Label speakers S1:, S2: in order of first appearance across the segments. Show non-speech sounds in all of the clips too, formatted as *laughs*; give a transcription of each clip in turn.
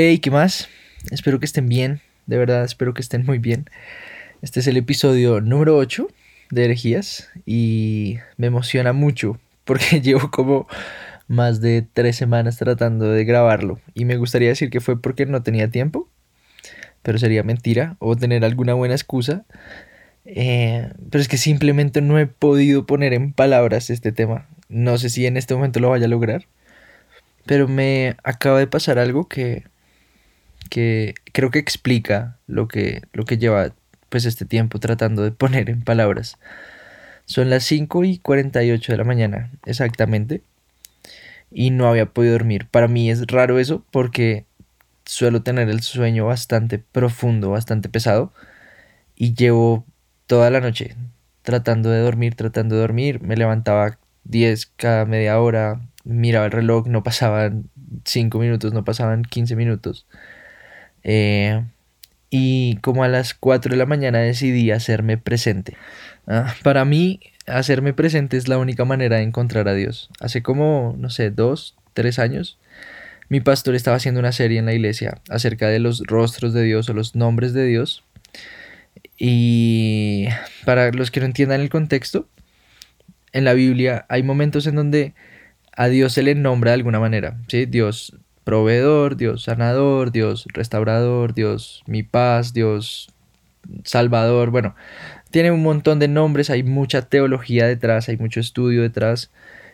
S1: Hey, ¿qué más? Espero que estén bien, de verdad, espero que estén muy bien. Este es el episodio número 8 de Herejías y me emociona mucho porque *laughs* llevo como más de tres semanas tratando de grabarlo y me gustaría decir que fue porque no tenía tiempo, pero sería mentira o tener alguna buena excusa. Eh, pero es que simplemente no he podido poner en palabras este tema. No sé si en este momento lo vaya a lograr, pero me acaba de pasar algo que que creo que explica lo que, lo que lleva pues este tiempo tratando de poner en palabras. Son las 5 y 48 de la mañana, exactamente. Y no había podido dormir. Para mí es raro eso porque suelo tener el sueño bastante profundo, bastante pesado. Y llevo toda la noche tratando de dormir, tratando de dormir. Me levantaba 10 cada media hora, miraba el reloj, no pasaban 5 minutos, no pasaban 15 minutos. Eh, y como a las 4 de la mañana decidí hacerme presente. Ah, para mí, hacerme presente es la única manera de encontrar a Dios. Hace como, no sé, dos, tres años, mi pastor estaba haciendo una serie en la iglesia acerca de los rostros de Dios o los nombres de Dios. Y para los que no entiendan el contexto, en la Biblia hay momentos en donde a Dios se le nombra de alguna manera. ¿sí? Dios proveedor, Dios sanador, Dios restaurador, Dios mi paz, Dios salvador. Bueno, tiene un montón de nombres, hay mucha teología detrás, hay mucho estudio detrás.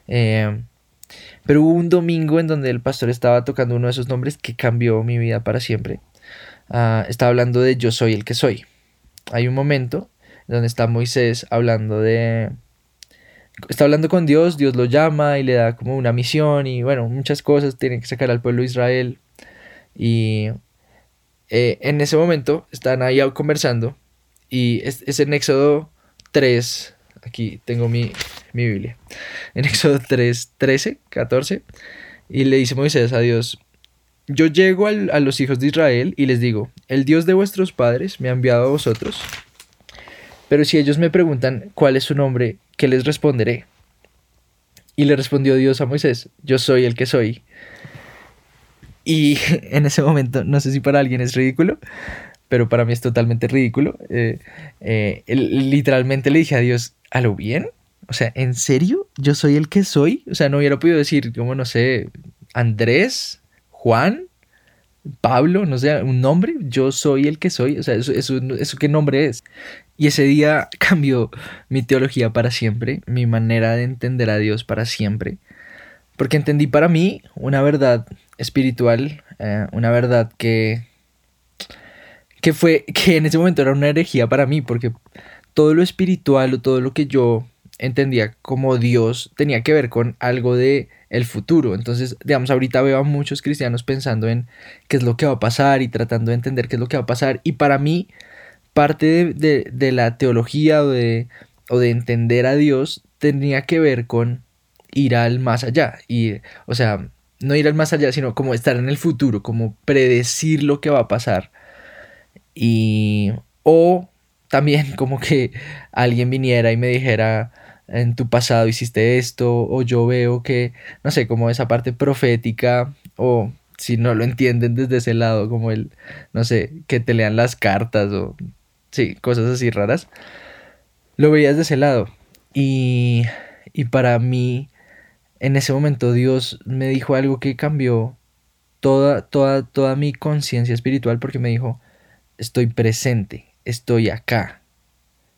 S1: Eh, pero hubo un domingo en donde el pastor estaba tocando uno de esos nombres que cambió mi vida para siempre. Ah, estaba hablando de yo soy el que soy. Hay un momento donde está Moisés hablando de está hablando con Dios, Dios lo llama y le da como una misión y bueno, muchas cosas, tienen que sacar al pueblo de Israel. Y eh, en ese momento están ahí conversando y es, en Éxodo 3, aquí tengo mi, mi Biblia, en Éxodo 3, 13, 14, y le dice Moisés a Dios, yo llego a los hijos de Israel y les digo, el Dios de vuestros padres me ha enviado a vosotros. Pero si ellos me preguntan cuál es su nombre, ¿qué les responderé? Y le respondió Dios a Moisés, yo soy el que soy. Y *laughs* en ese momento, no sé si para alguien es ridículo, pero para mí es totalmente ridículo. Eh, eh, literalmente le dije a Dios, ¿a lo bien? O sea, ¿en serio? ¿Yo soy el que soy? O sea, no hubiera podido decir, como no sé, Andrés, Juan, Pablo, no sé, un nombre. Yo soy el que soy. O sea, ¿eso, eso, eso qué nombre es? Y ese día *laughs* cambió mi teología para siempre, mi manera de entender a Dios para siempre, porque entendí para mí una verdad espiritual, eh, una verdad que, que fue, que en ese momento era una herejía para mí, porque todo lo espiritual o todo lo que yo entendía como Dios tenía que ver con algo de el futuro. Entonces, digamos, ahorita veo a muchos cristianos pensando en qué es lo que va a pasar y tratando de entender qué es lo que va a pasar. Y para mí, parte de, la teología o de, o de entender a Dios tenía que ver con ir al más allá. Y, o sea, no ir al más allá, sino como estar en el futuro, como predecir lo que va a pasar. Y, o también *laughs* como que alguien viniera y me dijera, en tu pasado hiciste esto, o yo veo que, no sé, como esa parte profética, o si no lo entienden desde ese lado, como el, no sé, que te lean las cartas, o sí, cosas así raras, lo veías de ese lado. Y, y para mí, en ese momento Dios me dijo algo que cambió toda, toda, toda mi conciencia espiritual porque me dijo, estoy presente, estoy acá.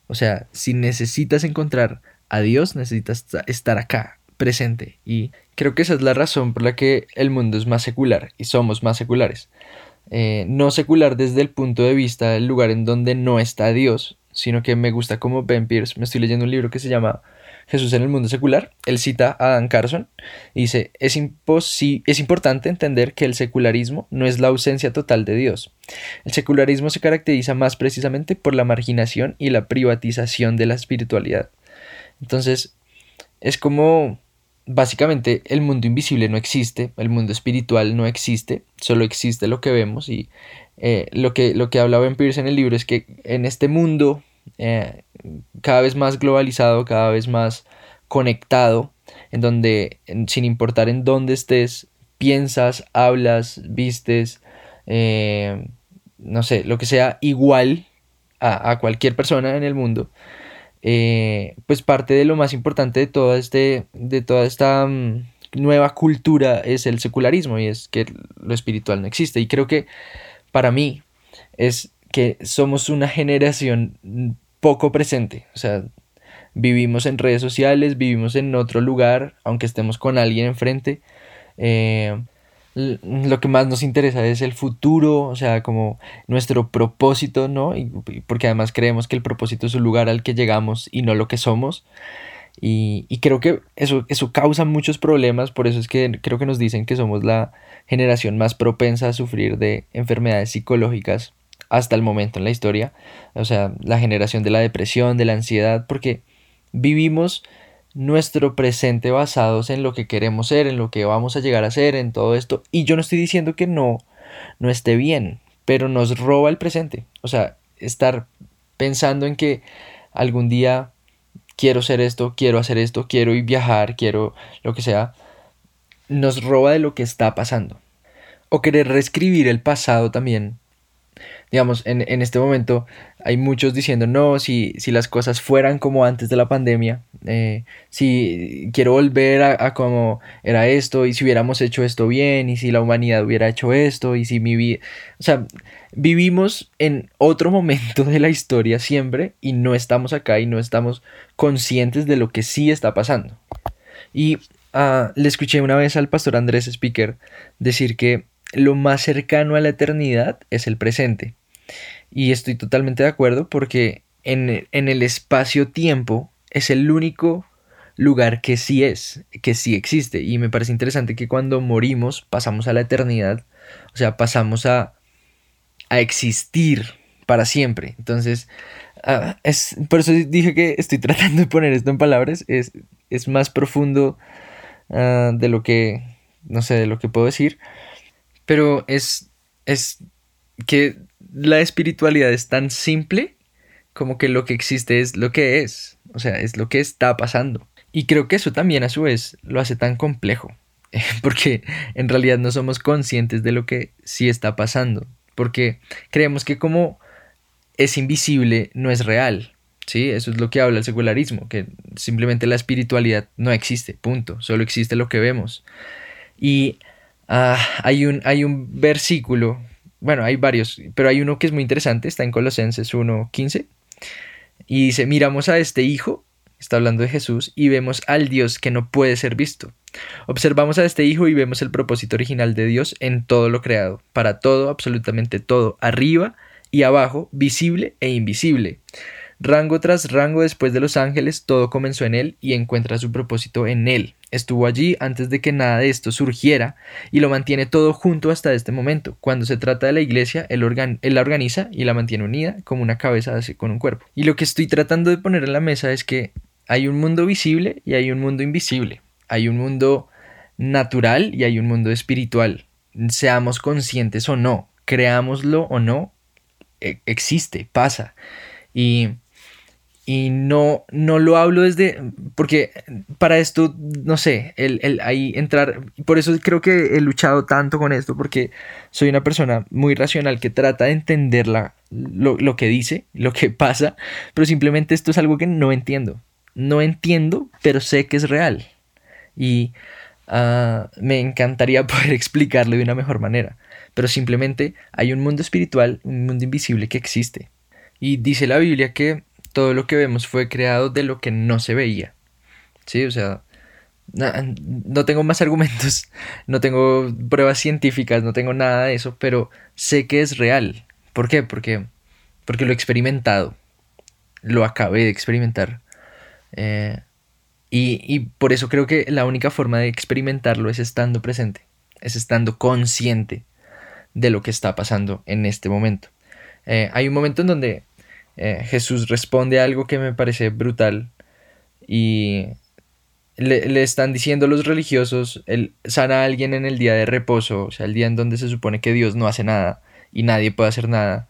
S1: O sea, si necesitas encontrar a Dios, necesitas estar acá, presente. Y creo que esa es la razón por la que el mundo es más secular y somos más seculares. Eh, no secular desde el punto de vista del lugar en donde no está Dios, sino que me gusta como Ben Pierce, me estoy leyendo un libro que se llama Jesús en el mundo secular, él cita a Dan Carson y dice, es, es importante entender que el secularismo no es la ausencia total de Dios. El secularismo se caracteriza más precisamente por la marginación y la privatización de la espiritualidad. Entonces, es como básicamente el mundo invisible no existe, el mundo espiritual no existe, solo existe lo que vemos y eh, lo, que, lo que habla Ben Pierce en el libro es que en este mundo eh, cada vez más globalizado, cada vez más conectado, en donde sin importar en dónde estés, piensas, hablas, vistes, eh, no sé, lo que sea igual a, cualquier persona en el mundo, eh, pues parte de lo más importante de, este, de toda esta mm, nueva cultura es el secularismo y es que lo espiritual no existe. Y creo que para mí es que somos una generación poco presente. O sea, vivimos en redes sociales, vivimos en otro lugar, aunque estemos con alguien enfrente. Eh, lo que más nos interesa es el futuro, o sea, como nuestro propósito, ¿no? Y, porque además creemos que el propósito es un lugar al que llegamos y no lo que somos. Y, y, creo que eso, eso causa muchos problemas, por eso es que creo que nos dicen que somos la generación más propensa a sufrir de enfermedades psicológicas hasta el momento en la historia. O sea, la generación de la depresión, de la ansiedad, porque vivimos nuestro presente basados en lo que queremos ser, en lo que vamos a llegar a ser, en todo esto. Y yo no estoy diciendo que no, no esté bien, pero nos roba el presente. O sea, estar pensando en que algún día quiero ser esto, quiero hacer esto, quiero ir viajar, quiero lo que sea, nos roba de lo que está pasando. O querer reescribir el pasado también digamos, en, este momento hay muchos diciendo, no, si, si las cosas fueran como antes de la pandemia, eh, si quiero volver a, como era esto, y si hubiéramos hecho esto bien, y si la humanidad hubiera hecho esto, y si mi vida, o sea, vivimos en otro *laughs* momento de la historia siempre, y no estamos acá y no estamos conscientes de lo que sí está pasando. Y uh, le escuché una vez al pastor Andrés Speaker decir que lo más cercano a la eternidad es el presente. Y estoy totalmente de acuerdo porque en, el espacio-tiempo es el único lugar que sí es, que sí existe. Y me parece interesante que cuando morimos pasamos a la eternidad, o sea, pasamos a, a existir para siempre. Entonces, ah, es, por eso dije que estoy *laughs* tratando de poner esto en palabras, es, es más profundo ah, de lo que, no sé, de lo que puedo decir. Pero es, es que la espiritualidad es tan simple como que lo que existe es lo que es, o sea, es lo que está pasando. Y creo que eso también a su vez lo hace tan complejo, *laughs* porque en realidad no somos conscientes de lo que sí está pasando, porque creemos que como es invisible no es real, ¿sí? Eso es lo que habla el secularismo, que simplemente la espiritualidad no existe, punto, solo existe lo que vemos. Y Ah, hay, un, hay un versículo, bueno, hay varios, pero hay uno que es muy interesante, está en Colosenses 1.15, y dice, miramos a este Hijo, está hablando de Jesús, y vemos al Dios que no puede ser visto. Observamos a este Hijo y vemos el propósito original de Dios en todo lo creado, para todo, absolutamente todo, arriba y abajo, visible e invisible Rango tras rango después de los ángeles, todo comenzó en él y encuentra su propósito en él. Estuvo allí antes de que nada de esto surgiera y lo mantiene todo junto hasta este momento. Cuando se trata de la iglesia, él, la organiza y la mantiene unida como una cabeza con un cuerpo. Y lo que estoy tratando de poner en la mesa es que hay un mundo visible y hay un mundo invisible. Hay un mundo natural y hay un mundo espiritual. Seamos conscientes o no, creámoslo o no, e-, existe, pasa. Y y no, no lo hablo desde, porque para esto, no sé, el, el ahí entrar, por eso creo que he luchado tanto con esto, porque soy una persona muy racional que trata de entender lo, lo que dice, lo que *laughs* pasa, pero simplemente esto es algo que no entiendo. No entiendo, pero sé que es real. Y uh, me encantaría *laughs* poder explicarlo de una mejor manera. Pero simplemente hay un mundo espiritual, un mundo invisible que existe. Y dice la Biblia que todo lo que vemos fue creado de lo que no se veía. Sí, o sea, no, tengo más argumentos, *laughs* no tengo pruebas científicas, no tengo nada de eso, pero sé que es real. ¿Por qué? Porque, porque lo he experimentado, lo acabé de experimentar. Eh, y, y, por eso creo que la única forma de experimentarlo es estando presente, es estando consciente de lo que está pasando en este momento. Eh, hay un momento en donde eh, Jesús responde algo que me parece brutal y le, están diciendo los religiosos, él sana a alguien en el día de reposo, o sea, el día en donde se supone que Dios no hace nada y nadie puede hacer nada.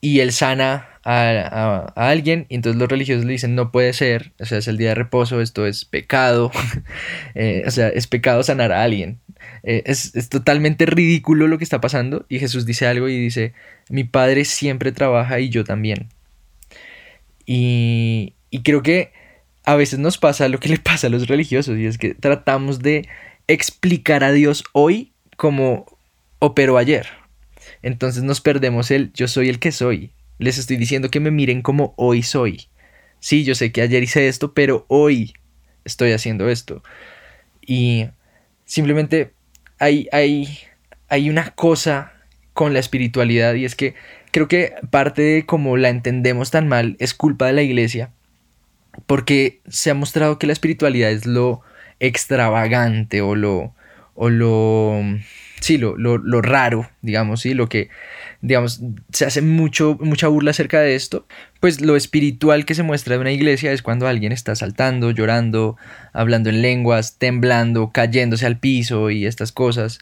S1: Y él sana a, alguien y entonces los religiosos le dicen no puede ser, o sea, es el día de reposo, esto es pecado, *laughs* eh, o sea, es pecado sanar a alguien. Eh, es, es, totalmente ridículo lo que está pasando y Jesús dice algo y dice, mi padre siempre trabaja y yo también. Y, y creo que a veces nos pasa lo que le pasa a los religiosos y es que tratamos de explicar a Dios hoy como operó ayer. Entonces nos perdemos el yo soy el que soy. Les estoy diciendo que me miren como hoy soy. Sí, yo sé que ayer hice esto, pero hoy estoy haciendo esto. Y simplemente hay, hay, hay una cosa con la espiritualidad y es que creo que parte de cómo la entendemos tan mal es culpa de la iglesia porque se ha mostrado que la espiritualidad es lo extravagante o lo, o lo, sí, lo, lo, raro, digamos, sí, lo que, digamos, se hace mucho, mucha burla acerca de esto, pues lo espiritual que se muestra de una iglesia es cuando alguien está saltando, llorando, hablando en lenguas, temblando, cayéndose al piso y estas cosas,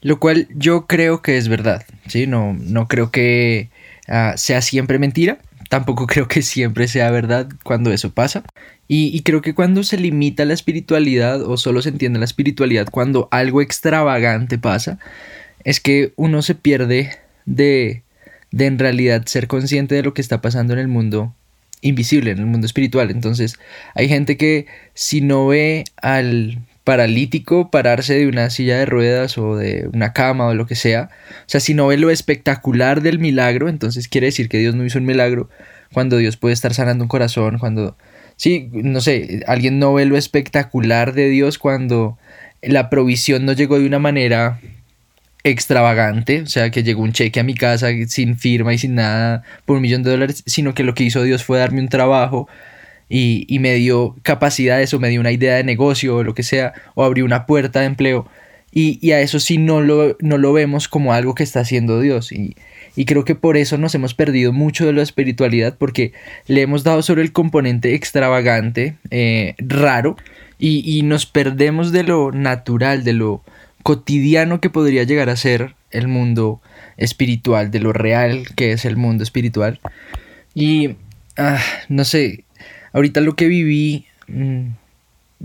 S1: lo cual yo creo que es verdad, sí, no, no creo que ah, sea siempre mentira, tampoco *laughs* creo que siempre sea verdad cuando eso pasa. Y, creo que cuando se limita la espiritualidad o solo se entiende la espiritualidad cuando algo extravagante pasa, es que uno se pierde de, de en realidad ser consciente de lo que está pasando en el mundo invisible, en el mundo espiritual. Entonces hay gente que si no ve al paralítico pararse de una silla de ruedas o de una cama o lo que sea. O sea, si no ve lo espectacular del milagro, entonces quiere decir que Dios no hizo un milagro cuando Dios puede estar sanando un corazón, cuando... Sí, no sé, alguien no ve lo espectacular de Dios cuando la provisión no llegó de una manera extravagante, o sea, que llegó un cheque a mi casa sin firma y sin nada por un millón de dólares, sino que lo que hizo Dios fue darme un trabajo y, me dio capacidades o me dio una idea de negocio o lo que sea, o abrió una puerta de empleo. Y, a eso sí no lo, no lo vemos como algo que está haciendo Dios. Y, creo que por eso nos hemos perdido mucho de la espiritualidad, porque le hemos dado sobre el componente extravagante, eh, raro, y, nos perdemos de lo natural, de lo cotidiano que podría llegar a ser el mundo espiritual, de lo real que es el mundo espiritual. Y, ah, no sé, Ahorita lo que viví mm,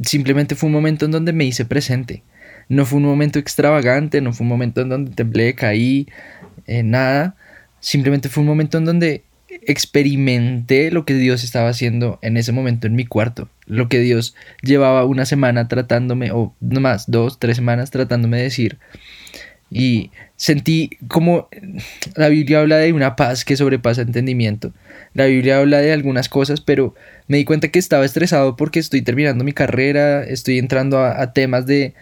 S1: simplemente fue un momento en donde me hice presente. No fue un momento extravagante, no fue un momento en donde temblé, caí, eh, nada. Simplemente fue un momento en donde experimenté lo que Dios estaba haciendo en ese momento en mi cuarto. Lo que Dios llevaba una semana tratándome, o no más, dos, tres semanas tratándome de decir. Y sentí como la Biblia habla de una paz que sobrepasa entendimiento. La Biblia habla de algunas cosas, pero me di cuenta que estaba estresado porque estoy terminando mi carrera, estoy entrando a, temas de,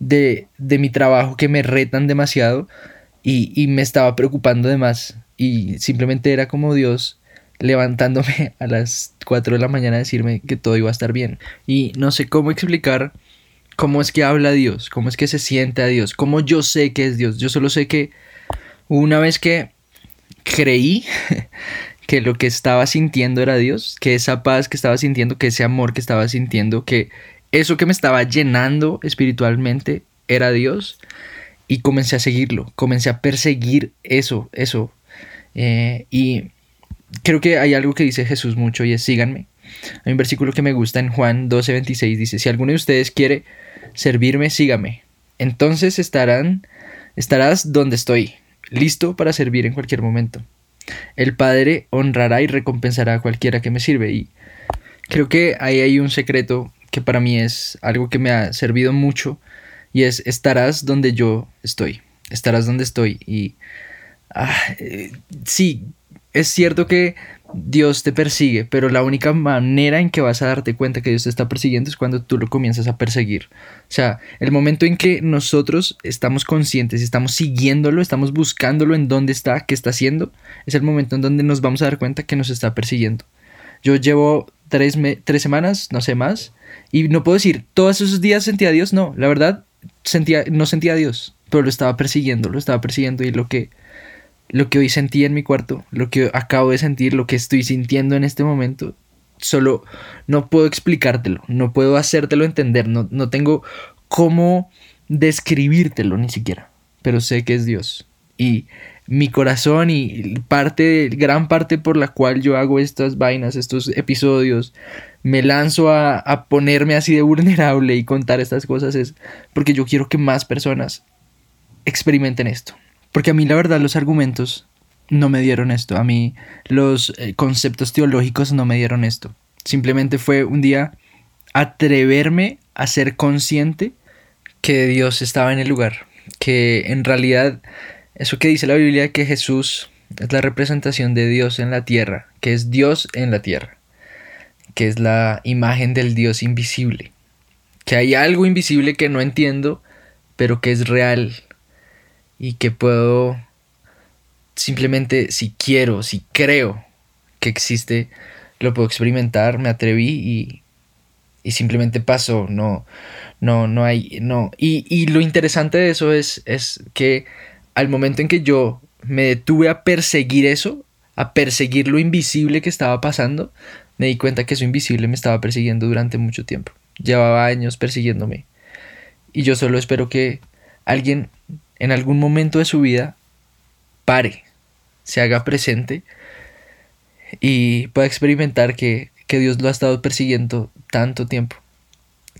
S1: de, de, mi trabajo que me retan demasiado y, y me estaba preocupando de más. Y simplemente era como Dios levantándome *laughs* a las 4 de la mañana a decirme que todo iba a estar bien. Y no sé cómo explicar cómo es que habla Dios, cómo es que se siente a Dios, cómo yo sé que es Dios. Yo solo sé que una vez que creí *laughs* que lo que estaba sintiendo era Dios, que esa paz que estaba sintiendo, que ese amor que estaba sintiendo, que eso que me estaba llenando espiritualmente era Dios. Y comencé a seguirlo, comencé a perseguir eso, eso. Eh, y creo que hay algo que dice Jesús mucho y es síganme. Hay un versículo que me gusta en Juan 12:26, dice, si alguno de ustedes quiere servirme, sígame. Entonces estarán, estarás donde estoy, listo para servir en cualquier momento. El Padre honrará y recompensará a cualquiera que me sirve. Y creo que ahí hay un secreto que para mí es algo que me ha servido mucho y es estarás donde yo estoy. Estarás donde estoy. Y ah, eh, sí, es cierto que Dios te persigue, pero la única manera en que vas a darte cuenta que Dios te está persiguiendo es cuando tú lo comienzas a perseguir. O sea, el momento en que nosotros estamos conscientes, estamos siguiéndolo, estamos buscándolo en dónde está, qué está haciendo, es el momento en donde nos vamos a dar cuenta que nos está persiguiendo. Yo llevo tres, tres semanas, no sé más, y no puedo decir, todos esos días sentía a Dios, no, la verdad, sentía, no sentía a Dios, pero lo estaba persiguiendo, lo estaba persiguiendo y lo que lo que hoy sentí en mi cuarto, lo que acabo de sentir, lo que estoy sintiendo en este momento, solo no puedo explicártelo, no puedo hacértelo entender, no, no tengo cómo describírtelo ni siquiera, pero sé que es Dios. Y mi corazón y parte, gran parte por la cual yo hago estas vainas, estos episodios, me lanzo a, a ponerme así de vulnerable y contar estas cosas es porque yo quiero que más personas experimenten esto. Porque a mí la verdad los argumentos no me dieron esto, a mí los eh, conceptos teológicos no me dieron esto. Simplemente fue un día atreverme a ser consciente que Dios estaba en el lugar, que en realidad eso que dice la Biblia que Jesús es la representación de Dios en la tierra, que es Dios en la tierra, que es la imagen del Dios invisible, que hay algo invisible que no entiendo, pero que es real y que puedo simplemente si quiero, si creo que existe, lo puedo experimentar, me atreví y, y simplemente pasó, no, no, no hay, no. Y, y lo interesante de eso es, es que al momento en que yo me detuve a perseguir eso, a perseguir lo invisible que estaba pasando, me di cuenta que eso invisible me estaba persiguiendo durante mucho tiempo. Llevaba años persiguiéndome. Y yo solo espero que alguien en algún momento de su vida pare, se haga presente y pueda experimentar que, que Dios lo ha estado persiguiendo tanto tiempo.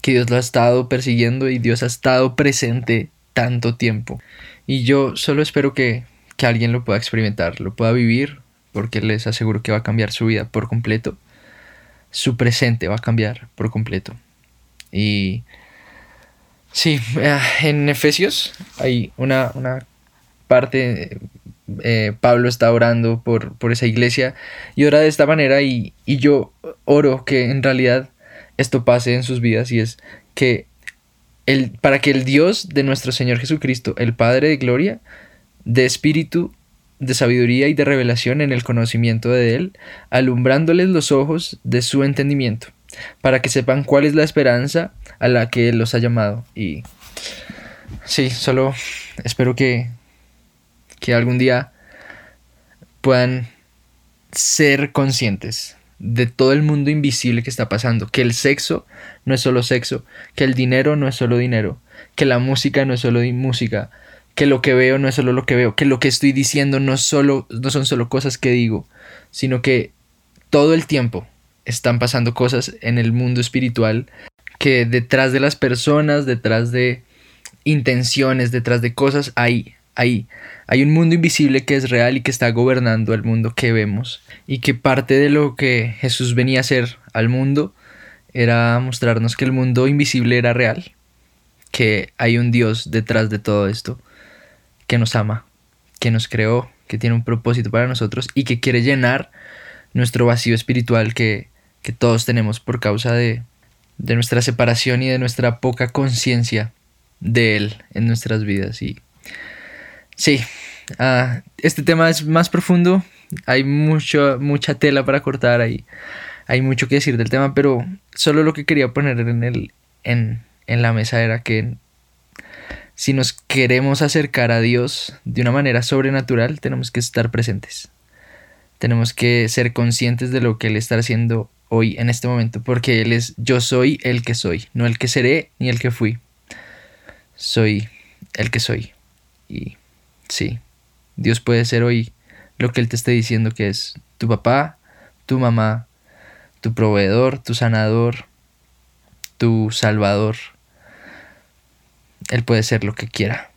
S1: Que Dios lo ha estado persiguiendo y Dios ha estado presente tanto tiempo. Y yo solo espero que, que alguien lo pueda experimentar, lo pueda vivir, porque les aseguro que va a cambiar su vida por completo. Su presente va a cambiar por completo. Y Sí, eh, en Efesios hay una, parte, eh, Pablo está orando por, por, esa iglesia y ora de esta manera y, y, yo oro que en realidad esto pase en sus vidas y es que el, para que el Dios de nuestro Señor Jesucristo, el Padre de Gloria, de espíritu, de sabiduría y de revelación en el conocimiento de Él, alumbrándoles los ojos de su entendimiento para que sepan cuál es la esperanza a la que los ha llamado. Y sí, solo espero que, que algún día puedan ser conscientes de todo el mundo invisible que está pasando, que el sexo no es solo sexo, que el dinero no es solo dinero, que la música no es solo música, que lo que veo no es solo lo que veo, que lo que estoy diciendo no, solo, no son solo cosas que digo, sino que todo el tiempo están pasando cosas en el mundo espiritual que detrás de las personas, detrás de intenciones, detrás de cosas, hay, hay, hay un mundo invisible que es real y que está gobernando el mundo que vemos. Y que parte de lo que Jesús venía a hacer al mundo era mostrarnos que el mundo invisible era real, que hay un Dios detrás de todo esto, que nos ama, que nos creó, que tiene un propósito para nosotros y que quiere llenar nuestro vacío espiritual que que todos tenemos por causa de, de nuestra separación y de nuestra poca conciencia de Él en nuestras vidas. Y sí, ah, este tema es más profundo, hay mucho, mucha tela para cortar, hay, hay mucho que decir del tema, pero solo lo que quería poner en, el, en, en la mesa era que si nos queremos acercar a Dios de una manera sobrenatural, tenemos que estar presentes. Tenemos que ser conscientes de lo que Él está haciendo hoy, en este momento, porque Él es yo soy el que soy, no el que seré ni el que fui. Soy el que soy. Y sí, Dios puede ser hoy lo que Él te esté diciendo que es tu papá, tu mamá, tu proveedor, tu sanador, tu salvador. Él puede ser lo que quiera.